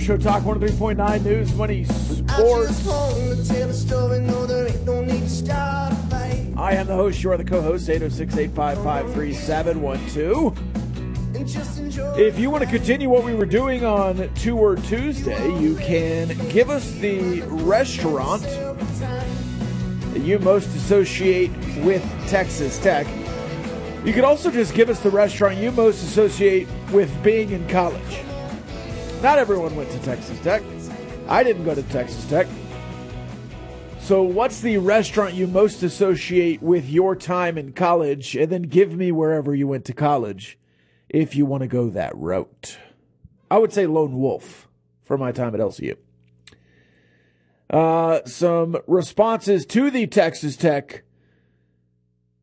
Show Talk 103.9 News, Money, Sports. I am the host. You are the co-host. 806-855-3712. If you want to continue what we were doing on Word Tuesday, you can give us the restaurant that you most associate with Texas Tech. You could also just give us the restaurant you most associate with being in college. Not everyone went to Texas Tech. I didn't go to Texas Tech. So, what's the restaurant you most associate with your time in college? And then give me wherever you went to college if you want to go that route. I would say Lone Wolf for my time at LCU. Uh, some responses to the Texas Tech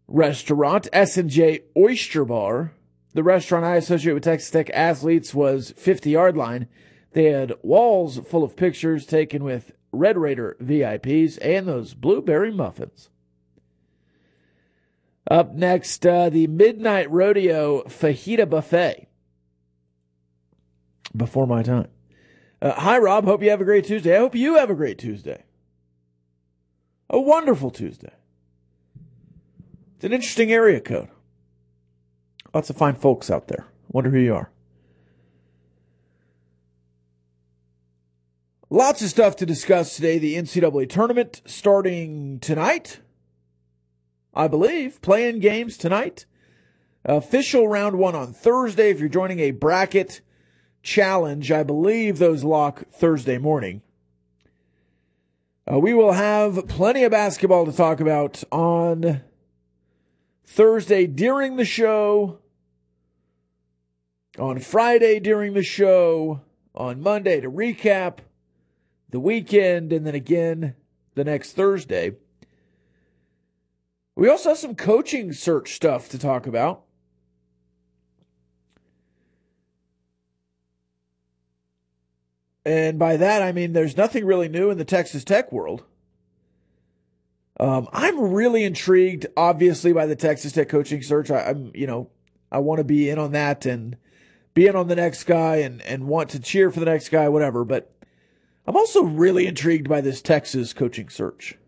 restaurant, S&J Oyster Bar. The restaurant I associate with Texas Tech athletes was 50 Yard Line. They had walls full of pictures taken with Red Raider VIPs and those blueberry muffins. Up next, uh, the Midnight Rodeo Fajita Buffet. Before my time. Uh, hi, Rob. Hope you have a great Tuesday. I hope you have a great Tuesday. A wonderful Tuesday. It's an interesting area code. Lots of fine folks out there. Wonder who you are. Lots of stuff to discuss today. The NCAA tournament starting tonight, I believe. Playing games tonight. Official round one on Thursday. If you're joining a bracket challenge, I believe those lock Thursday morning. Uh, we will have plenty of basketball to talk about on Thursday during the show, on Friday during the show, on Monday to recap the weekend, and then again the next Thursday. We also have some coaching search stuff to talk about. And by that, I mean there's nothing really new in the Texas Tech world. Um, I'm really intrigued, obviously, by the Texas Tech coaching search. I, am you know, I want to be in on that and be in on the next guy and, and want to cheer for the next guy, whatever. But I'm also really intrigued by this Texas coaching search.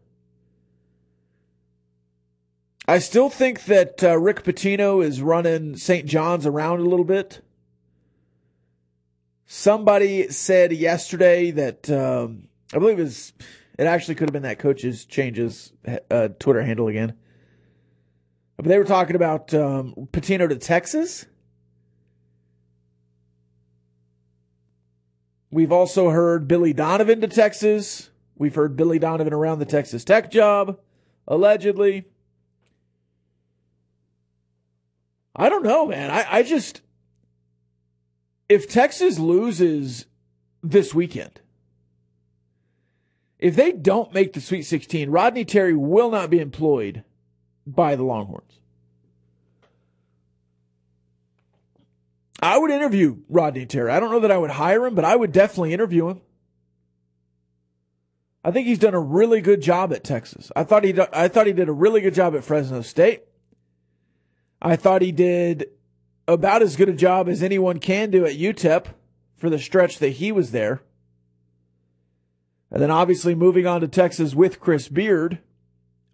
I still think that uh, Rick Pitino is running St. John's around a little bit. Somebody said yesterday that um, I believe it was it actually could have been that coach's changes uh, Twitter handle again. But they were talking about um, Pitino to Texas. We've also heard Billy Donovan to Texas. We've heard Billy Donovan around the Texas Tech job, allegedly. I don't know, man. I, I just. If Texas loses this weekend, if they don't make the Sweet 16, Rodney Terry will not be employed by the Longhorns. I would interview Rodney Terry. I don't know that I would hire him, but I would definitely interview him. I think he's done a really good job at Texas. I thought he I thought he did a really good job at Fresno State. I thought he did about as good a job as anyone can do at UTEP for the stretch that he was there. And then obviously moving on to Texas with Chris Beard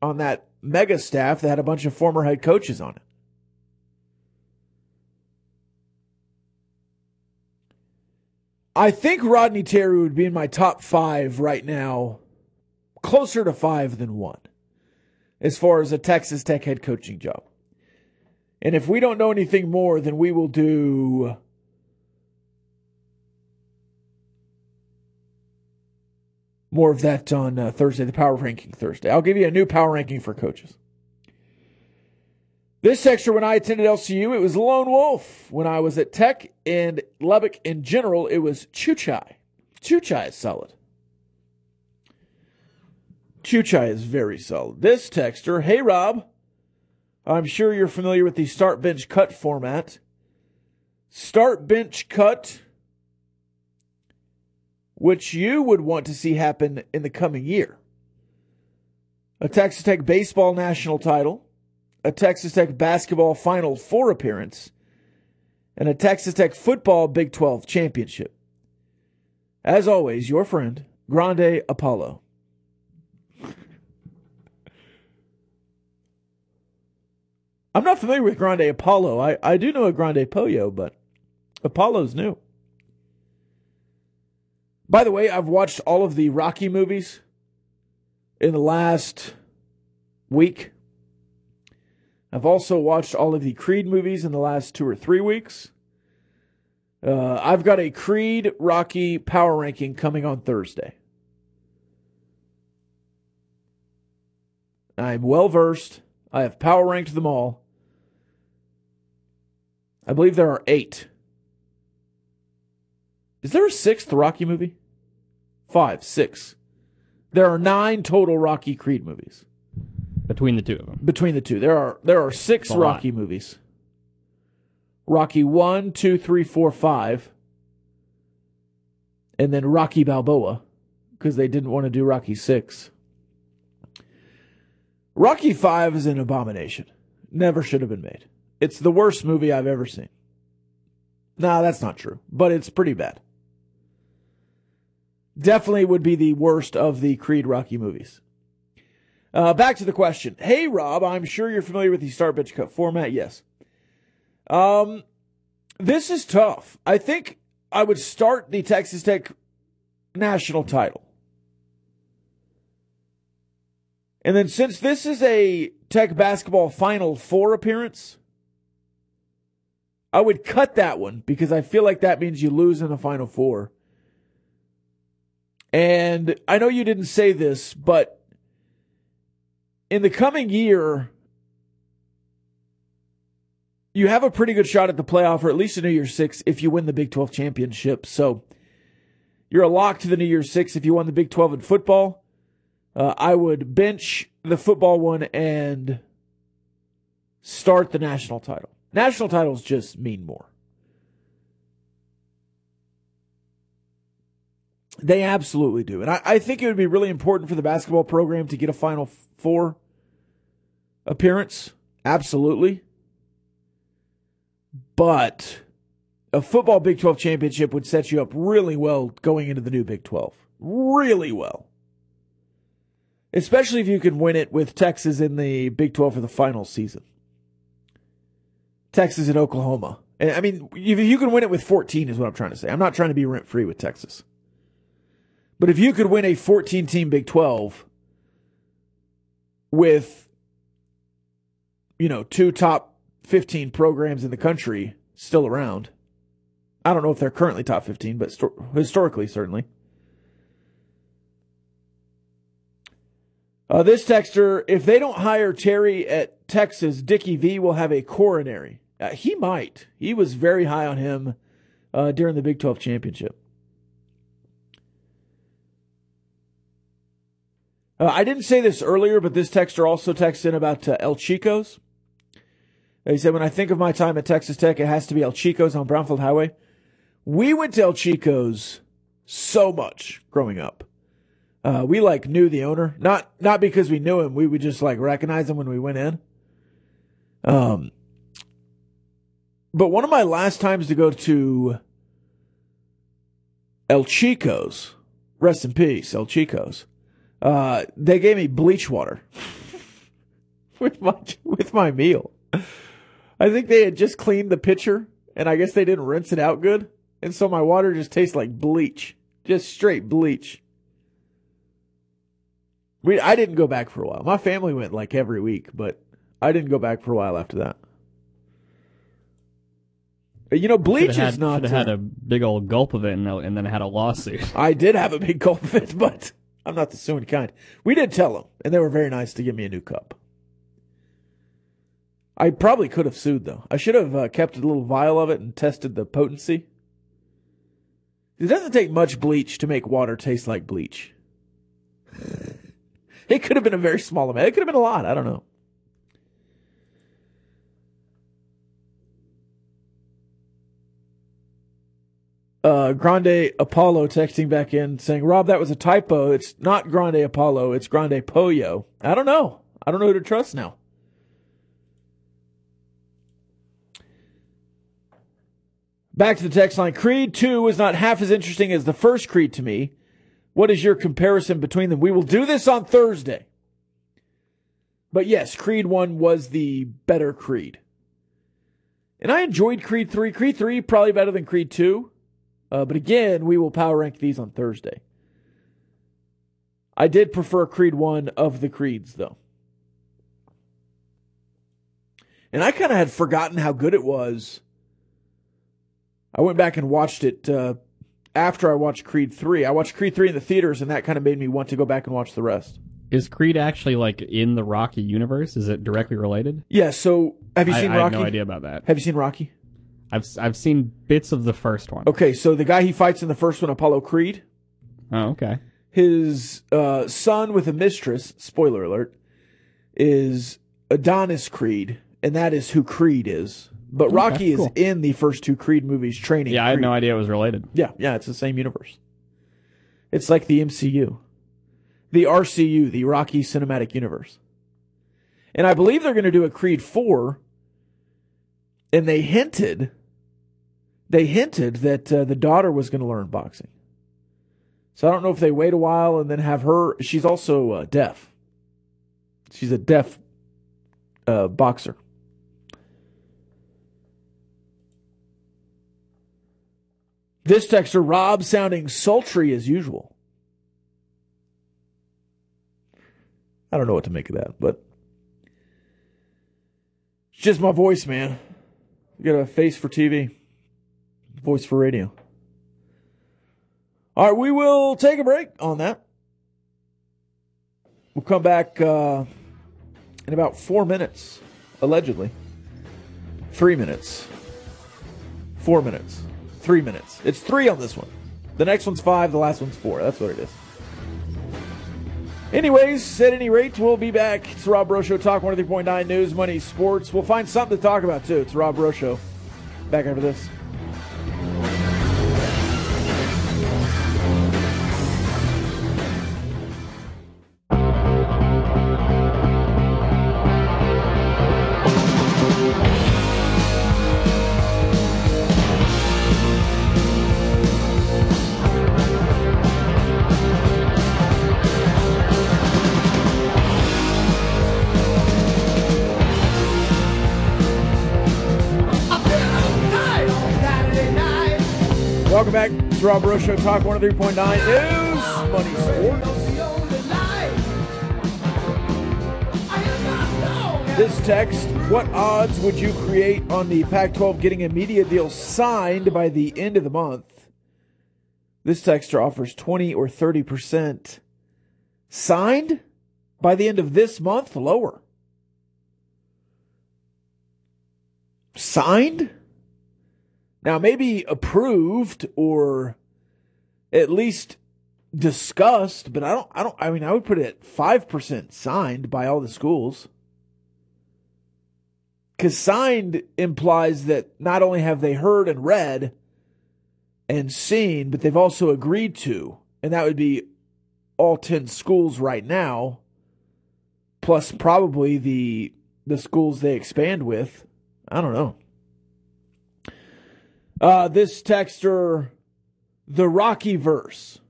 on that mega staff that had a bunch of former head coaches on it. I think Rodney Terry would be in my top five right now, closer to five than one, as far as a Texas Tech head coaching job. And if we don't know anything more, then we will do more of that on uh, Thursday, the power ranking Thursday. I'll give you a new power ranking for coaches. This sector, when I attended LCU, it was Lone Wolf. When I was at Tech and Lubbock in general, it was Chuchai. Chuchai is solid. Chuchai is very solid. This texter, hey Rob, I'm sure you're familiar with the start bench cut format. Start bench cut which you would want to see happen in the coming year. A Texas Tech baseball national title, a Texas Tech basketball Final Four appearance, and a Texas Tech football Big 12 championship. As always, your friend, Grande Apollo. I'm not familiar with Grande Apollo. I, I do know a Grande Pollo, but Apollo's new. By the way, I've watched all of the Rocky movies in the last week. I've also watched all of the Creed movies in the last two or three weeks. Uh, I've got a Creed Rocky power ranking coming on Thursday. I'm well versed. I have power ranked them all. I believe there are eight. Is there a sixth Rocky movie? five, six. There are nine total Rocky Creed movies between the two of them. Between the two, there are there are six Rocky lot. movies. Rocky one, two, three, four, five, and then Rocky Balboa because they didn't want to do Rocky six. Rocky five is an abomination. Never should have been made. It's the worst movie I've ever seen. Nah, that's not true, but it's pretty bad definitely would be the worst of the Creed Rocky movies. Uh, back to the question. Hey, Rob, I'm sure you're familiar with the start bench cut format. Yes. Um, this is tough. I think I would start the Texas Tech national title. And then since this is a Tech basketball Final Four appearance, I would cut that one because I feel like that means you lose in the Final Four. And I know you didn't say this, but in the coming year, you have a pretty good shot at the playoff or at least a New Year's Six if you win the Big 12 championship. So you're a lock to the New Year's Six if you won the Big 12 in football. Uh, I would bench the football one and start the national title. National titles just mean more. They absolutely do. And I, I, think it would be really important for the basketball program to get a Final Four appearance. Absolutely. But a football Big 12 championship would set you up really well going into the new Big 12. Really well. Especially if you can win it with Texas in the Big 12 for the final season. Texas and Oklahoma. And I mean, if you can win it with 14 is what I'm trying to say. I'm not trying to be rent free with Texas. But if you could win a 14 team Big 12 with, you know, two top 15 programs in the country still around, I don't know if they're currently top 15, but sto- historically, certainly. Uh, this texter, if they don't hire Terry at Texas, Dickie V will have a coronary. Uh, he might. He was very high on him uh, during the Big 12 championship. Uh, I didn't say this earlier, but this texter also texted in about uh, El Chico's. He said, when I think of my time at Texas Tech, it has to be El Chico's on Brownfield Highway. We went to El Chico's so much growing up. Uh, we like knew the owner, not not because we knew him. We would just like recognize him when we went in. Um, but one of my last times to go to El Chico's Rest in peace, El Chicos. Uh, they gave me bleach water with my with my meal. I think they had just cleaned the pitcher, and I guess they didn't rinse it out good, and so my water just tastes like bleach, just straight bleach. We I didn't go back for a while. My family went like every week, but I didn't go back for a while after that. You know, bleach Should've is had, not. should've had uh, a big old gulp of it and, and then had a lawsuit. I did have a big gulp of it, but I'm not the suing kind. We did tell them, and they were very nice to give me a new cup. I probably could have sued though. I should have uh, kept a little vial of it and tested the potency. It doesn't take much bleach to make water taste like bleach. It could have been a very small amount. It could have been a lot. I don't know. uh, Grande Apollo texting back in saying, Rob, that was a typo. It's not Grande Apollo, it's Grande Pollo. I don't know. I don't know who to trust now. Back to the text line. Creed 2 is not half as interesting as the first Creed to me. What is your comparison between them? We will do this on Thursday. But yes, Creed 1 was the better Creed. And I enjoyed Creed 3. Creed 3 probably better than Creed 2. Uh, but again, we will power rank these on Thursday. I did prefer Creed 1 of the Creeds, though. And I kind of had forgotten how good it was. I went back and watched it uh, after I watched Creed 3. I watched Creed 3 in the theaters, and that kind of made me want to go back and watch the rest. Is Creed actually like in the Rocky universe? Is it directly related? Yeah, so have you I, seen I Rocky? have no idea about that. Have you seen Rocky? I've I've seen bits of the first one. Okay, so the guy he fights in the first one, Apollo Creed, Oh, okay. his uh, son with a mistress, spoiler alert, is Adonis Creed, and that is who Creed is. But Rocky is cool. in the first two Creed movies training. Yeah, I had Creed. no idea it was related. Yeah, yeah, it's the same universe. It's like the MCU, the RCU, the Rocky Cinematic Universe. And I believe they're going to do a Creed 4, and they hinted, they hinted that uh, the daughter was going to learn boxing. So I don't know if they wait a while and then have her. She's also uh, deaf. She's a deaf uh, boxer. This texter, Rob, sounding sultry as usual. I don't know what to make of that, but it's just my voice, man. You got a face for TV, voice for radio. All right, we will take a break on that. We'll come back uh, in about four minutes, allegedly. Three minutes. Four minutes. Three minutes. It's three on this one. The next one's five, the last one's four. That's what it is. Anyways, at any rate, we'll be back. It's Rob Breaux Show, Talk 103.9 News, Money, Sports. We'll find something to talk about, too. It's Rob Breaux Show. Back after this. Rob Breaux Show, Talk 103.9 News, Money, Sports. This text, what odds would you create on the Pac 12 getting a media deal signed by the end of the month? This texter offers 20 or 30% signed by the end of this month, lower. Signed? Now, maybe approved or at least discussed, but I don't, I don't, I mean, I would put it at 5% signed by all the schools. Because signed implies that not only have they heard and read and seen, but they've also agreed to. And that would be all 10 schools right now, plus probably the the schools they expand with. I don't know. Uh, this texter, the Rocky verse.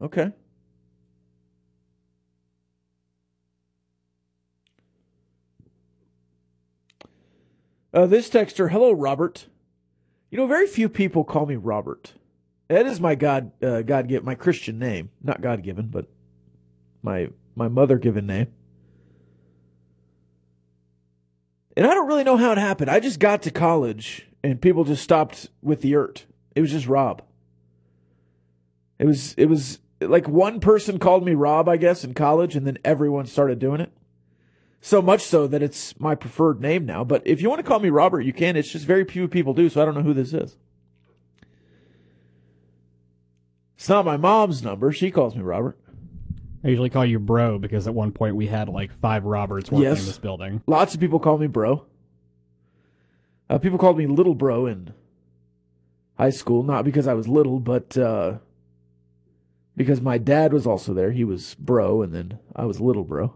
Okay. Uh, this texter, hello, Robert. You know, very few people call me Robert. That is my God, uh, God given, my Christian name, not God given, but my my mother given name. And I don't really know how it happened. I just got to college and people just stopped with the ert. It was just Rob. It was it was like one person called me Rob, I guess, in college, and then everyone started doing it. So much so that it's my preferred name now. But if you want to call me Robert, you can. It's just very few people do, so I don't know who this is. It's not my mom's number. She calls me Robert. I usually call you bro because at one point we had like five Roberts working Yes. in this building. Lots of people call me bro. Uh, people called me little bro in high school, not because I was little, but uh, because my dad was also there. He was bro, and then I was little bro.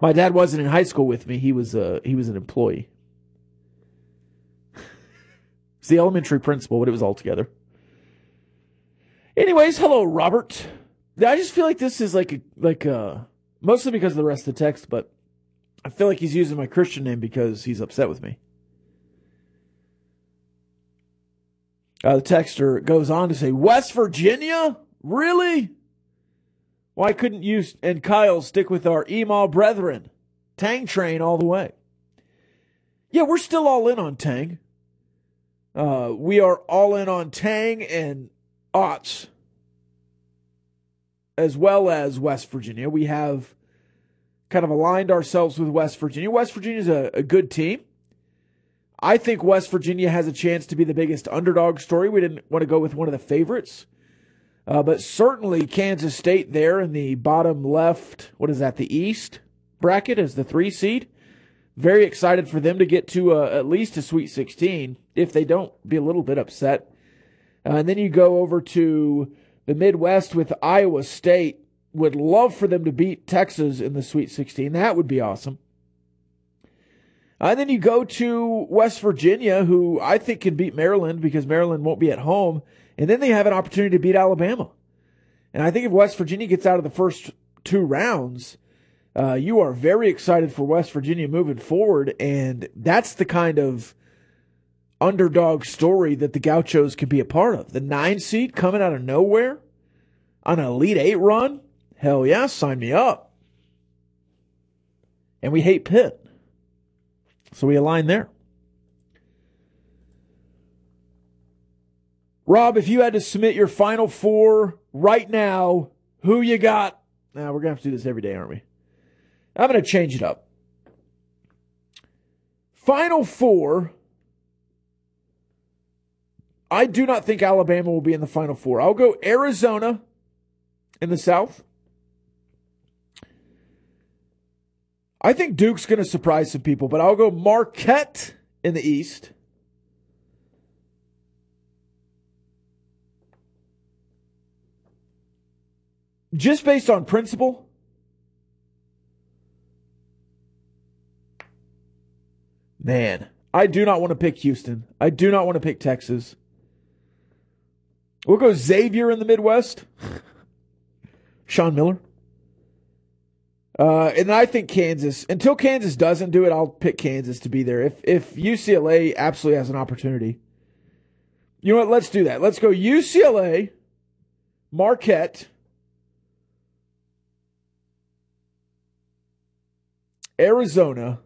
My dad wasn't in high school with me. He was uh, he was an employee. it's the elementary principal, but it was all together. Anyways, hello, Robert. I just feel like this is like a, like uh mostly because of the rest of the text, but I feel like he's using my Christian name because he's upset with me. Uh, the texter goes on to say, West Virginia? Really? Why couldn't you and Kyle stick with our email brethren? Tang train all the way. Yeah, we're still all in on Tang. Uh, we are all in on Tang and Otts, as well as West Virginia. We have kind of aligned ourselves with West Virginia. West Virginia is a, a good team. I think West Virginia has a chance to be the biggest underdog story. We didn't want to go with one of the favorites. Uh, but certainly Kansas State there in the bottom left, what is that, the East bracket as the three seed. Very excited for them to get to uh, at least a Sweet 16. If they don't, be a little bit upset. Uh, and then you go over to the Midwest with Iowa State. Would love for them to beat Texas in the Sweet 16. That would be awesome. And then you go to West Virginia, who I think can beat Maryland because Maryland won't be at home. And then they have an opportunity to beat Alabama. And I think if West Virginia gets out of the first two rounds, uh, you are very excited for West Virginia moving forward. And that's the kind of underdog story that the Gauchos can be a part of. The nine seed coming out of nowhere on an Elite Eight run. Hell yeah, sign me up. And we hate Pitt. So we align there. Rob, if you had to submit your final four right now, who you got? Now, we're to have to do this every day, aren't we? I'm to change it up. Final four. I do not think Alabama will be in the final four. I'll go Arizona in the South. I think Duke's going to surprise some people, but I'll go Marquette in the East. Just based on principle, man, I do not want to pick Houston. I do not want to pick Texas. We'll go Xavier in the Midwest. Sean Miller. Uh, and I think Kansas, until Kansas doesn't do it, I'll pick Kansas to be there. If if UCLA absolutely has an opportunity, you know what? Let's do that. Let's go UCLA, Marquette, Arizona,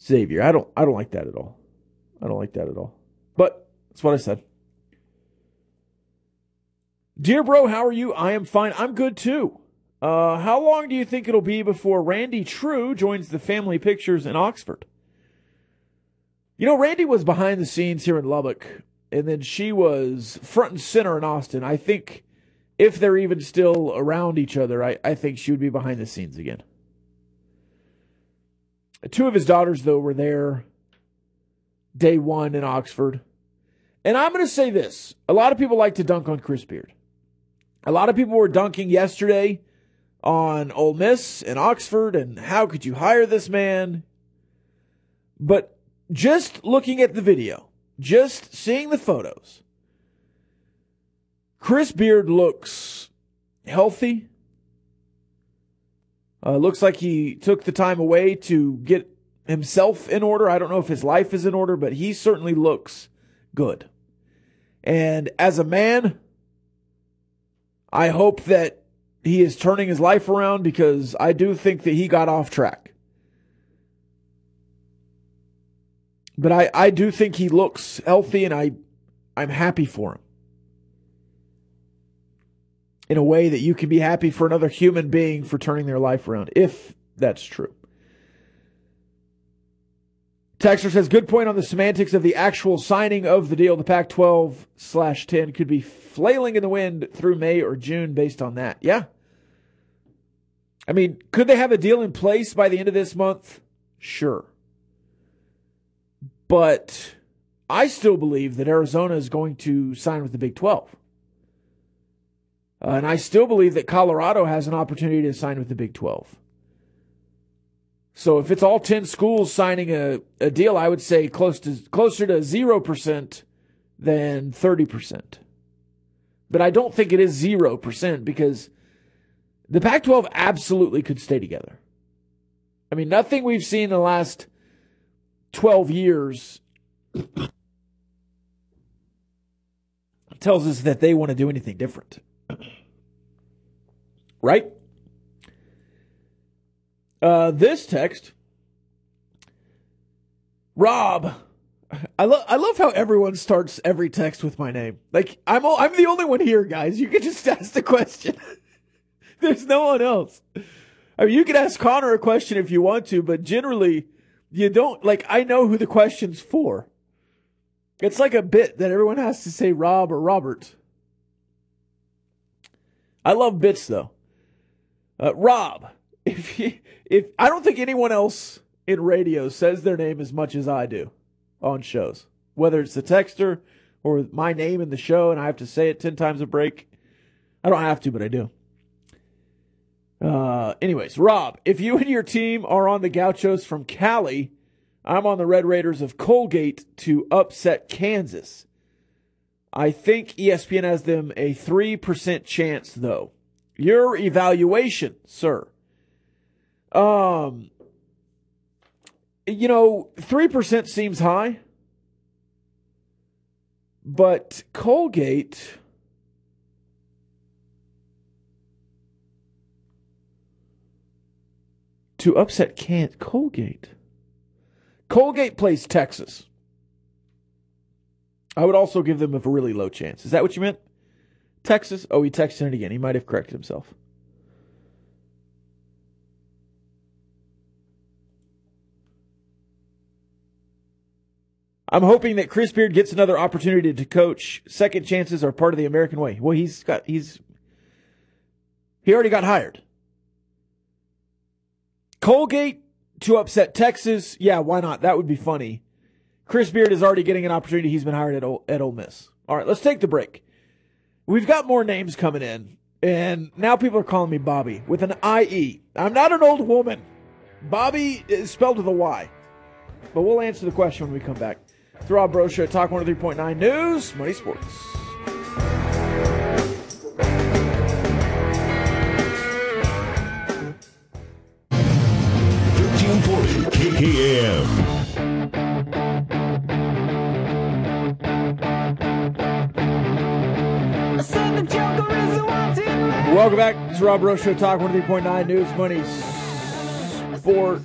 Xavier. I don't I don't like that at all. I don't like that at all. But that's what I said. Dear bro, how are you? I am fine. I'm good too. Uh, how long do you think it'll be before Randi Trew joins the family pictures in Oxford? You know, Randy was behind the scenes here in Lubbock, and then she was front and center in Austin. I think if they're even still around each other, I, I think she would be behind the scenes again. Two of his daughters, though, were there day one in Oxford. And I'm going to say this a lot of people like to dunk on Chris Beard. A lot of people were dunking yesterday on Ole Miss and Oxford and how could you hire this man? But just looking at the video, just seeing the photos, Chris Beard looks healthy. Uh, looks like he took the time away to get himself in order. I don't know if his life is in order, but he certainly looks good. And as a man, I hope that he is turning his life around because I do think that he got off track. But I, I do think he looks healthy and I I'm happy for him. In a way that you can be happy for another human being for turning their life around, if that's true. Texter says, good point on the semantics of the actual signing of the deal. The Pac 12 slash 10 could be flailing in the wind through May or June based on that. Yeah. I mean, could they have a deal in place by the end of this month? Sure. But I still believe that Arizona is going to sign with the Big 12. Uh, and I still believe that Colorado has an opportunity to sign with the Big 12. So if it's all 10 schools signing a, a deal, I would say close to closer to 0% than 30%. But I don't think it is 0% because the Pac 12 absolutely could stay together. I mean, nothing we've seen in the last 12 years tells us that they want to do anything different. Right? Uh, this text, Rob. I love I love how everyone starts every text with my name. Like I'm all, I'm the only one here, guys. You can just ask the question. There's no one else. I mean, you can ask Connor a question if you want to, but generally, you don't like. I know who the question's for. It's like a bit that everyone has to say Rob or Robert. I love bits though. Uh, Rob, if if I don't think anyone else in radio says their name as much as I do on shows, whether it's the texter or my name in the show, and I have to say it ten times a break. I don't have to, but I do. Uh, anyways, Rob, if you and your team are on the Gauchos from Cali, I'm on the Red Raiders of Colgate to upset Kansas. I think ESPN has them a 3% chance, though. Your evaluation, sir. Um, you know, 3% seems high, but Colgate. To upset can't Colgate. Colgate plays Texas. I would also give them a really low chance. Is that what you meant? Texas? Oh, he texted it again. He might have corrected himself. I'm hoping that Chris Beard gets another opportunity to coach. Second chances are part of the American way. Well, he's got he's he already got hired. Colgate to upset Texas. Yeah, why not? That would be funny. Chris Beard is already getting an opportunity. He's been hired at Ole, at Ole Miss. All right, let's take the break. We've got more names coming in, and now people are calling me Bobby with an IE. I'm not an old woman. Bobby is spelled with a Y. But we'll answer the question when we come back. It's Rob Breaux Show, Talk 103.9 News, Money Sports. Thirteen forty KKAM. Welcome back. It's Rob Breaux Show, Talk 103.9 News, Money Sports.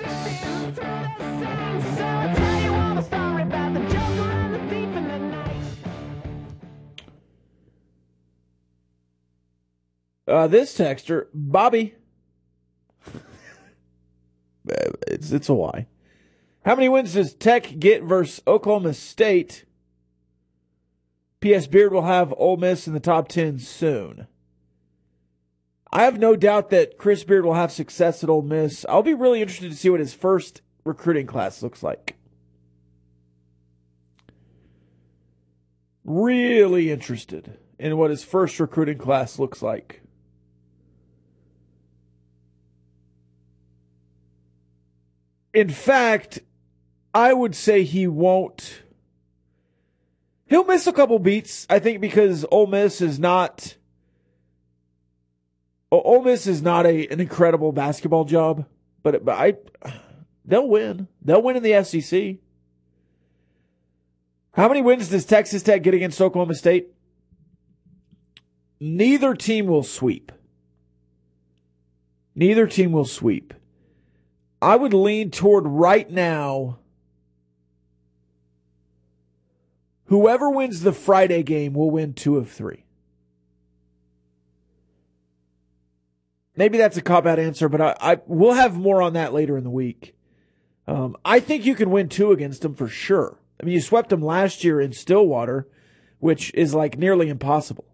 Uh, this texter, Bobby. it's it's a Y. How many wins does Tech get versus Oklahoma State? P.S. Beard will have Ole Miss in the top ten soon. I have no doubt that Chris Beard will have success at Ole Miss. I'll be really interested to see what his first recruiting class looks like. Really interested in what his first recruiting class looks like. In fact, I would say he won't He'll miss a couple beats, I think, because Ole Miss is not. Ole Miss is not a an incredible basketball job, but but I they'll win. They'll win in the SEC. How many wins does Texas Tech get against Oklahoma State? Neither team will sweep. Neither team will sweep. I would lean toward right now. Whoever wins the Friday game will win two of three. Maybe that's a cop out answer, but I, I we'll have more on that later in the week. Um, I think you can win two against them for sure. I mean, you swept them last year in Stillwater, which is like nearly impossible.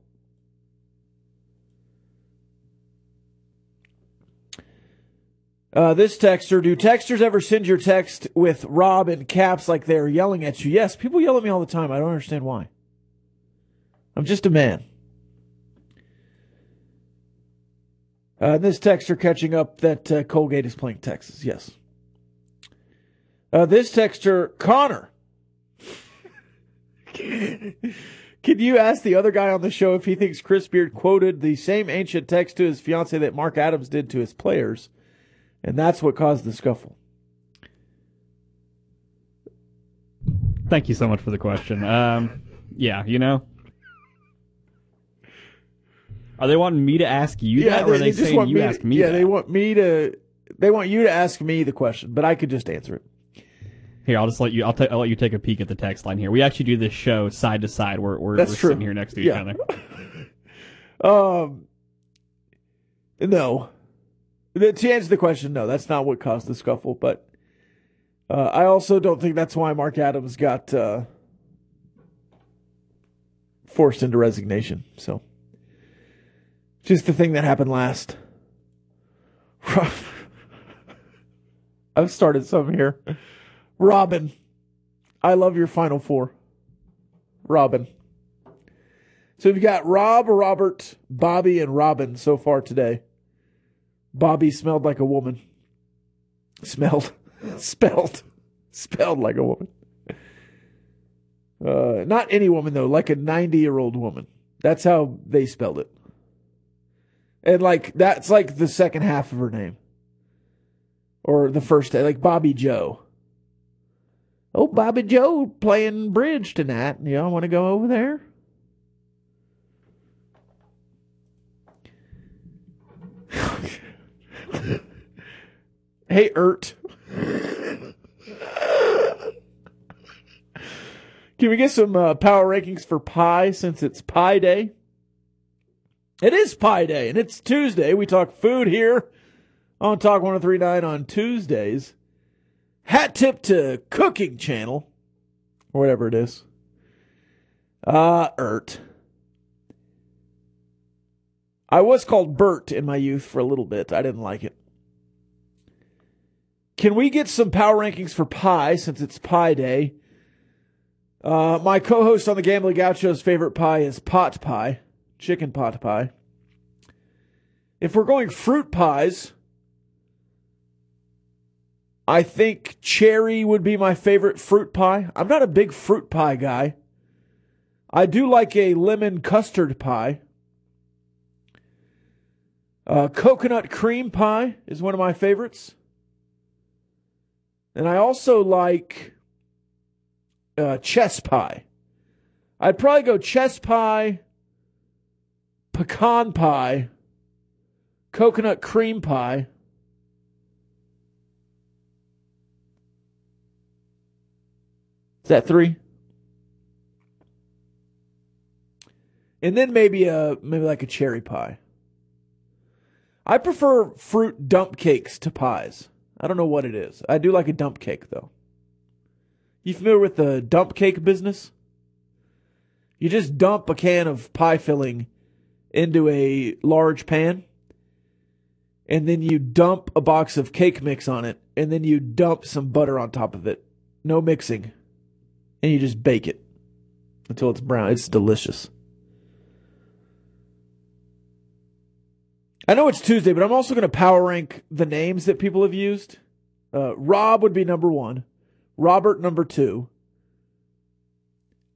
Uh, this texter, do texters ever send your text with Rob in caps like they're yelling at you? Yes, people yell at me all the time. I don't understand why. I'm just a man. Uh, this texter catching up that uh, Colgate is playing Texas. Yes. Uh, this texter, Connor. Can you ask the other guy on the show if he thinks Chris Beard quoted the same ancient text to his fiance that Mark Adams did to his players? And that's what caused the scuffle. Thank you so much for the question. Um, yeah, you know. Are they wanting me to ask you that, or are they, just saying want you me ask me Yeah, that? they want me to. They want you to ask me the question, but I could just answer it. Here, I'll just let you. I'll, ta- I'll let you take a peek at the text line here. We actually do this show side to side. We're we're, That's we're true. sitting here next to each Yeah. other. Um, no. To answer the question, no, that's not what caused the scuffle. But uh, I also don't think that's why Mark Adams got uh, forced into resignation. So, just the thing that happened last. I've started some here. Robin, I love your Final Four. Robin. So we've got Rob, Robert, Bobby, and Robin so far today. Bobby smelled like a woman. Smelled. Spelled. Spelled like a woman. Uh, not any woman, though, like a 90 year old woman. That's how they spelled it. And like, that's like the second half of her name. Or the first, like Bobby Joe. Oh, Bobby Joe playing bridge tonight. Y'all want to go over there? Hey, Ert. Can we get some uh, power rankings for pie since it's Pie Day? It is Pie Day, and it's Tuesday. We talk food here on Talk 1039 on Tuesdays. Hat tip to Cooking Channel, or whatever it is. Uh, Ert. I was called Bert in my youth for a little bit. I didn't like it. Can we get some power rankings for pie since it's Pie Day? Uh, my co-host on the Gambling Gaucho's favorite pie is pot pie, chicken pot pie. If we're going fruit pies, I think cherry would be my favorite fruit pie. I'm not a big fruit pie guy. I do like a lemon custard pie. Uh, coconut cream pie is one of my favorites. And I also like uh, chess pie. I'd probably go chess pie, pecan pie, coconut cream pie. Is that three? And then maybe a maybe like a cherry pie. I prefer fruit dump cakes to pies. I don't know what it is. I do like a dump cake though. You familiar with the dump cake business? You just dump a can of pie filling into a large pan, and then you dump a box of cake mix on it, and then you dump some butter on top of it. No mixing. And you just bake it until it's brown. It's delicious. I know it's Tuesday, but I'm also going to power rank the names that people have used. Uh, Rob would be number one, Robert number two,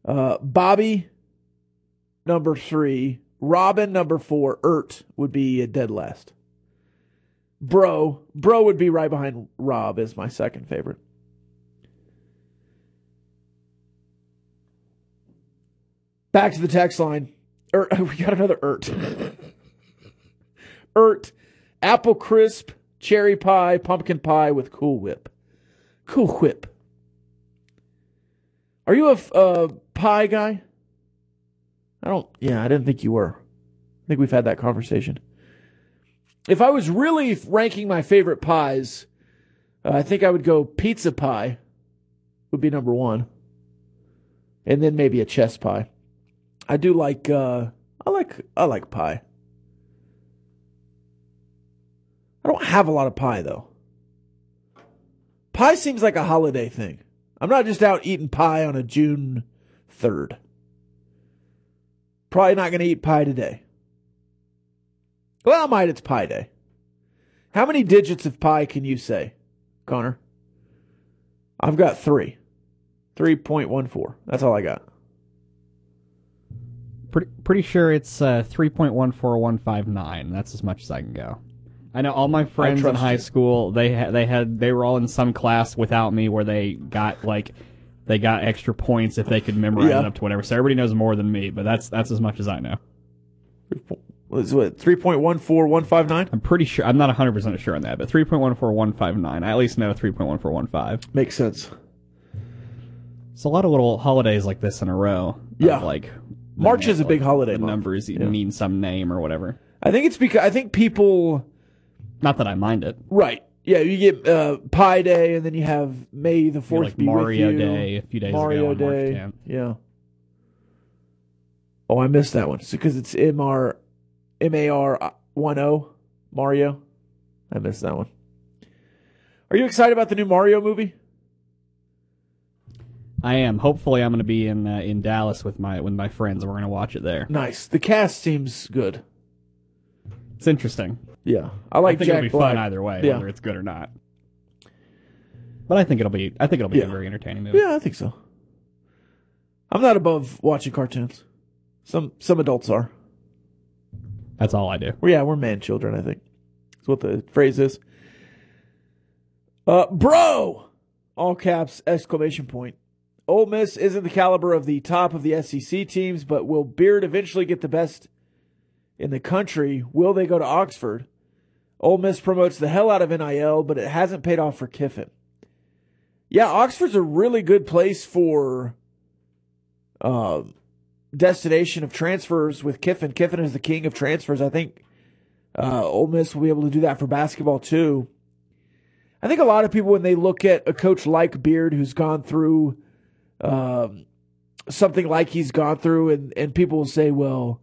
Uh, Bobby, number three. Robin, number four. Ert would be a dead last. Bro, Bro would be right behind Rob as my second favorite. Back to the text line. Er, we got another Ert. Ert, apple crisp, cherry pie, pumpkin pie with Cool Whip. Cool Whip. Are you a pie guy? I don't. Yeah, I didn't think you were. I think we've had that conversation. If I was really ranking my favorite pies, uh, I think I would go pizza pie. Would be number one, and then maybe a chess pie. I do like. Uh, I like. I like pie. I don't have a lot of pie though. Pie seems like a holiday thing. I'm not just out eating pie on a June 3rd. Probably not going to eat pie today. Well, I might. It's pie day. How many digits of pie can you say, Connor? I've got three. 3.14. That's all I got. Pretty pretty sure it's uh, three point one four one five nine. That's as much as I can go. I know all my friends in high you. school. They ha- they had they were all in some class without me where they got like they got extra points if they could memorize Yeah. it up to whatever. So everybody knows more than me, but that's that's as much as I know. Was what 3.14159? I'm pretty sure. I'm not 100 percent sure on that, but three point one four one five nine. I at least know three point one four one five. Makes sense. It's a lot of little holidays like this in a row. Yeah. like March is a big holiday numbers Yeah. mean some name or whatever. I think it's because I think people Not that I mind it. right. Yeah, you get uh, Pi Day, and then you have May the Fourth like be Mario with you. Day a few days Mario ago on Day. March 10th. Yeah. Oh, I missed that one. Because it's M R M A R one O Mario. I missed that one. Are you excited about the new Mario movie? I am. Hopefully, I'm going to be in uh, in Dallas with my with my friends, and we're going to watch it there. Nice. The cast seems good. It's interesting. Yeah, I like I think Jack it'll be Black. fun either way, Yeah. whether it's good or not. But I think it'll be. I think it'll be Yeah. a very entertaining movie. Yeah, I think so. I'm not above watching cartoons. Some some adults are. That's all I do. Well, yeah, we're man children. I think that's what the phrase is. Uh, bro, all caps exclamation point. Ole Miss isn't the caliber of the top of the SEC teams, but will Beard eventually get the best in the country? Will they go to Oxford? Ole Miss promotes the hell out of NIL, but it hasn't paid off for Kiffin. Yeah, Oxford's a really good place for uh, destination of transfers with Kiffin. Kiffin is the king of transfers. I think uh, Ole Miss will be able to do that for basketball too. I think a lot of people, when they look at a coach like Beard, who's gone through um, something like he's gone through, and, and people will say, well,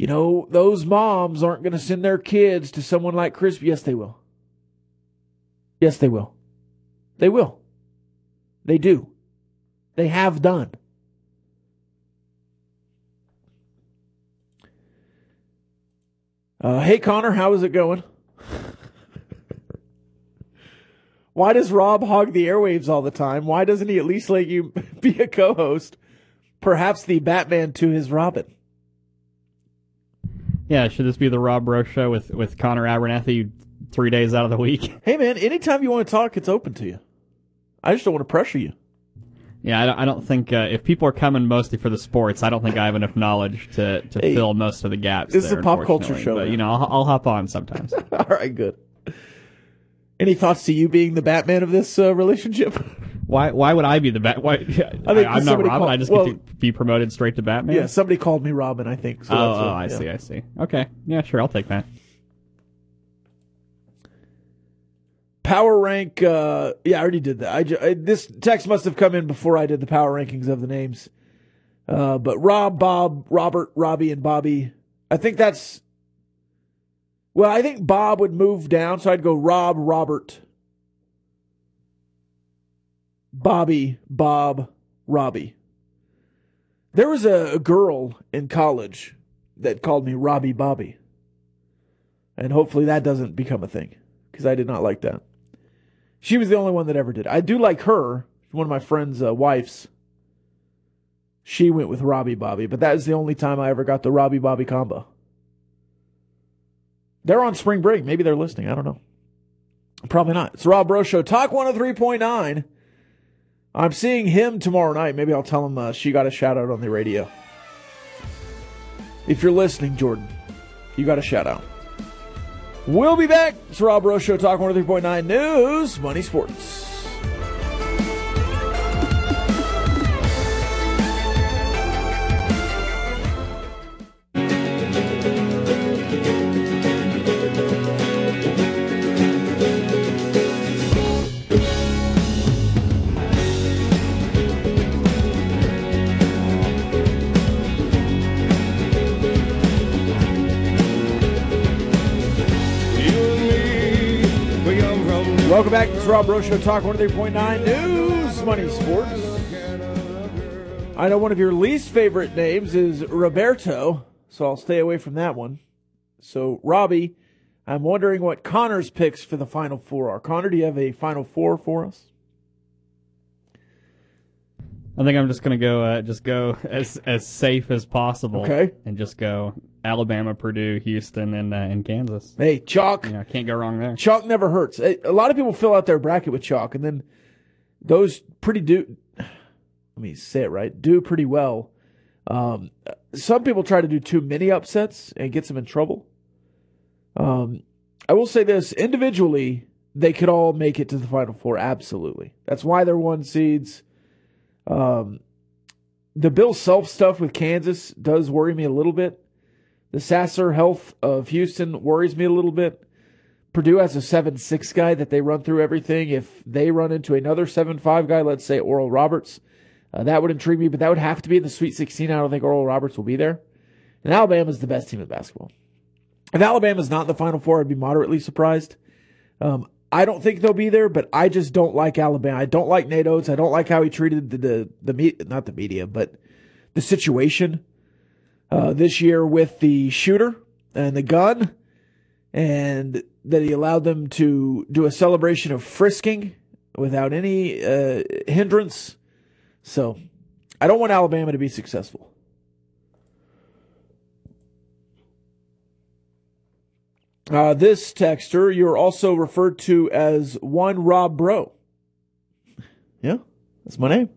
you know, those moms aren't going to send their kids to someone like Chris. Yes, they will. Yes, they will. They will. They do. They have done. Uh, hey, Connor, how is it going? Why does Rob hog the airwaves all the time? Why doesn't he at least let you be a co host? Perhaps the Batman to his Robin. Yeah, should this be the Rob Breaux show with with Connor Abernathy three days out of the week? Hey, man, anytime you want to talk, it's open to you. I just don't want to pressure you. Yeah, I don't, I don't think uh, if people are coming mostly for the sports, I don't think I have enough knowledge to, to Hey, fill most of the gaps. this is a pop culture show, but you know, I'll, I'll hop on sometimes. All right, good. Any thoughts to you being the Batman of this uh, relationship? why why would I be the bat? Why, I I think am not Robin. called- I just well- get to be promoted straight to Batman. yeah, somebody called me Robin, I think. So Oh, that's oh, what- I yeah. see. I see. Okay. Yeah, sure. I'll take that. Power rank. Uh, yeah, I already did that. I, ju- I this text must have come in before I did the power rankings of the names. Uh, but Rob, Bob, Robert, Robbie, and Bobby. I think that's. Well, I think Bob would move down, so I'd go Rob, Robert, Bobby, Bob, Robbie. There was a, girl in college that called me Robbie Bobby. And hopefully that doesn't become a thing because I did not like that. She was the only one that ever did. I do like her, one of my friend's uh, wives. She went with Robbie Bobby, but that is the only time I ever got the Robbie Bobby combo. They're on spring break. Maybe they're listening. I don't know. Probably not. It's Rob Breaux Show. Talk 103.9. I'm seeing him tomorrow night. Maybe I'll tell him uh, she got a shout out on the radio. If you're listening, Jordan, you got a shout out. We'll be back. It's Rob Breaux Show, Talk 103.9 News, Money Sports. Rob Breaux Show, Talk 103.9 News, Money Sports. I know one of your least favorite names is Roberto, so I'll stay away from that one. So, Robbie, I'm wondering what Connor's picks for the Final Four are. Connor, do you have a Final Four for us? I think I'm just gonna go, uh, just go as as safe as possible. Okay. And just go Alabama, Purdue, Houston, and uh, and Kansas. Hey, chalk. You know, can't go wrong there. Chalk never hurts. A lot of people fill out their bracket with chalk, and then those pretty do. Let me say it right. Do pretty well. Um, some people try to do too many upsets and gets them in trouble. Um, I will say this individually, they could all make it to the final four. Absolutely, that's why they're one seeds. Um, the Bill Self stuff with Kansas does worry me a little bit. The Sasser health of Houston worries me a little bit. Purdue has a 7 6 guy that they run through everything. If they run into another 7 5 guy, let's say Oral Roberts, uh, that would intrigue me, but that would have to be in the Sweet 16. I don't think Oral Roberts will be there. And Alabama is the best team in basketball. If Alabama's not in the Final Four, I'd be moderately surprised. Um, I don't think they'll be there, but I just don't like Alabama. I don't like Nate Oats. I don't like how he treated the the, the me- not the media, but the situation uh, this year with the shooter and the gun, and that he allowed them to do a celebration of frisking without any uh, hindrance. So, I don't want Alabama to be successful. Uh, this texter, you're also referred to as one Rob Breaux. Yeah, that's my name.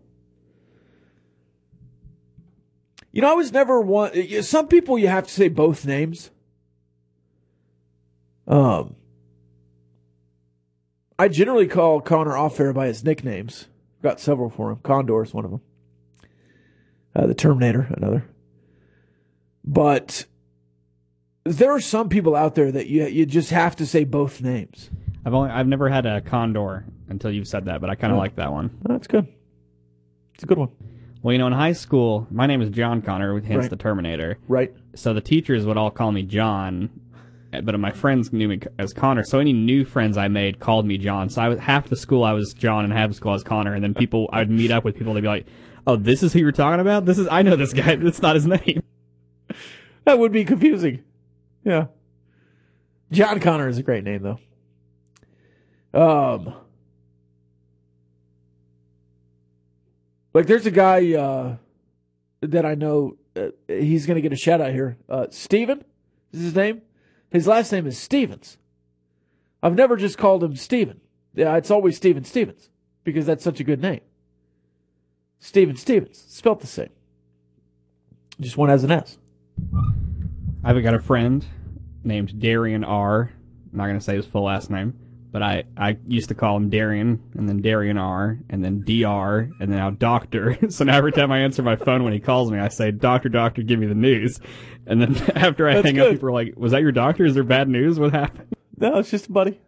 You know, I was never one. Some people you have to say both names. Um, I generally call Connor off air by his nicknames. Got several for him. Condor is one of them. Uh, the Terminator, another. But there are some people out there that you you just have to say both names. I've only I've never had a condor until you've said that, but I kind of Oh. like that one. That's good. It's a good one. Well, you know, in high school, my name is John Connor, hence Right. the Terminator. Right. So the teachers would all call me John, but my friends knew me as Connor. So any new friends I made called me John. So I was half the school I was John and half the school I was Connor. And then people I'd meet up with people, they'd be like, "Oh, this is who you're talking about? This is I know this guy. That's not his name." That would be confusing. Yeah. John Connor is a great name though. Um Like there's a guy uh that I know uh, he's going to get a shout out here. Uh Steven is his name. His last name is Stevens. I've never just called him Steven. Yeah, it's always Steven Stevens because that's such a good name. Steven Stevens, spelt the same. Just one has an S. I've got a friend named Darian R. I'm not going to say his full last name, but I, I used to call him Darian, and then Darian R, and then DR, and then now Doctor. so now every time I answer my phone when he calls me, I say, Doctor, Doctor, give me the news. And then after I That's hang up, people are like, Was that your doctor? Is there bad news? What happened? No, it's just a buddy.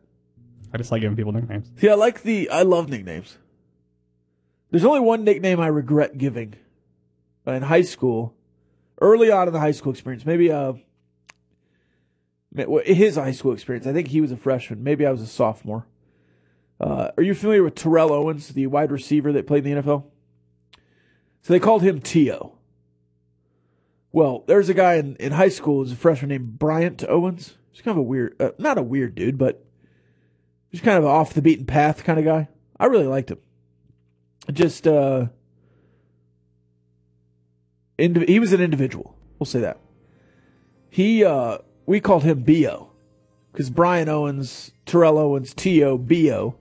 I just like giving people nicknames. See, I like the. I love nicknames. There's only one nickname I regret giving in high school, early on in the high school experience. Maybe uh, his high school experience. I think he was a freshman. Maybe I was a sophomore. Uh, are you familiar with Terrell Owens, the wide receiver that played in the NFL? So they called him T.O. Well, there's a guy in, in high school who's a freshman named Bryant Owens. He's kind of a weird, uh, not a weird dude, but just kind of an off the beaten path kind of guy. I really liked him. Just uh Indi- he was an individual. We'll say that. He, uh, we called him Bo because Brian Owens, Terrell Owens, T.O., Bo.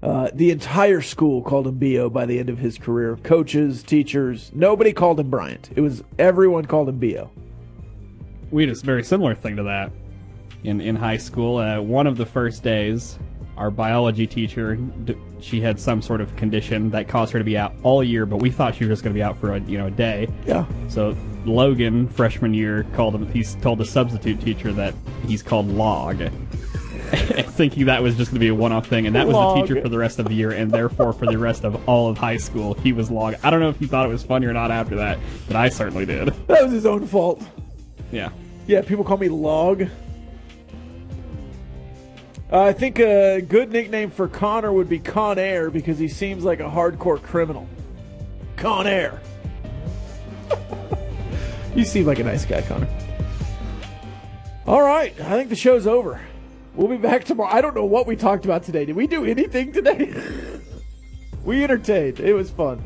Uh, the entire school called him Bo by the end of his career. Coaches, teachers, nobody called him Bryant. It was everyone called him Bo. We had a very similar thing to that in in high school. Uh, one of the first days, our biology teacher, she had some sort of condition that caused her to be out all year, but we thought she was just going to be out for a you know a day. Yeah. So Logan, freshman year, called him. He's told a substitute teacher that he's called Log, thinking that was just going to be a one-off thing, and that was Log. the teacher for the rest of the year, and therefore for the rest of all of high school, he was Log. I don't know if he thought it was funny or not after that, but I certainly did. That was his own fault. Yeah. Yeah, people call me Log. Uh, I think a good nickname for Connor would be Con Air because he seems like a hardcore criminal. Con Air. you seem like a nice guy, Connor. All right, I think the show's over. We'll be back tomorrow. I don't know what we talked about today. Did we do anything today? we entertained. It was fun.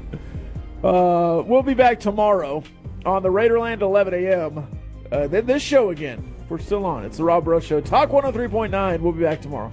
Uh, we'll be back tomorrow on the Raiderland 11 a.m. Uh, then this show again. We're still on. It's the Rob Breaux Show. Talk 103.9. We'll be back tomorrow.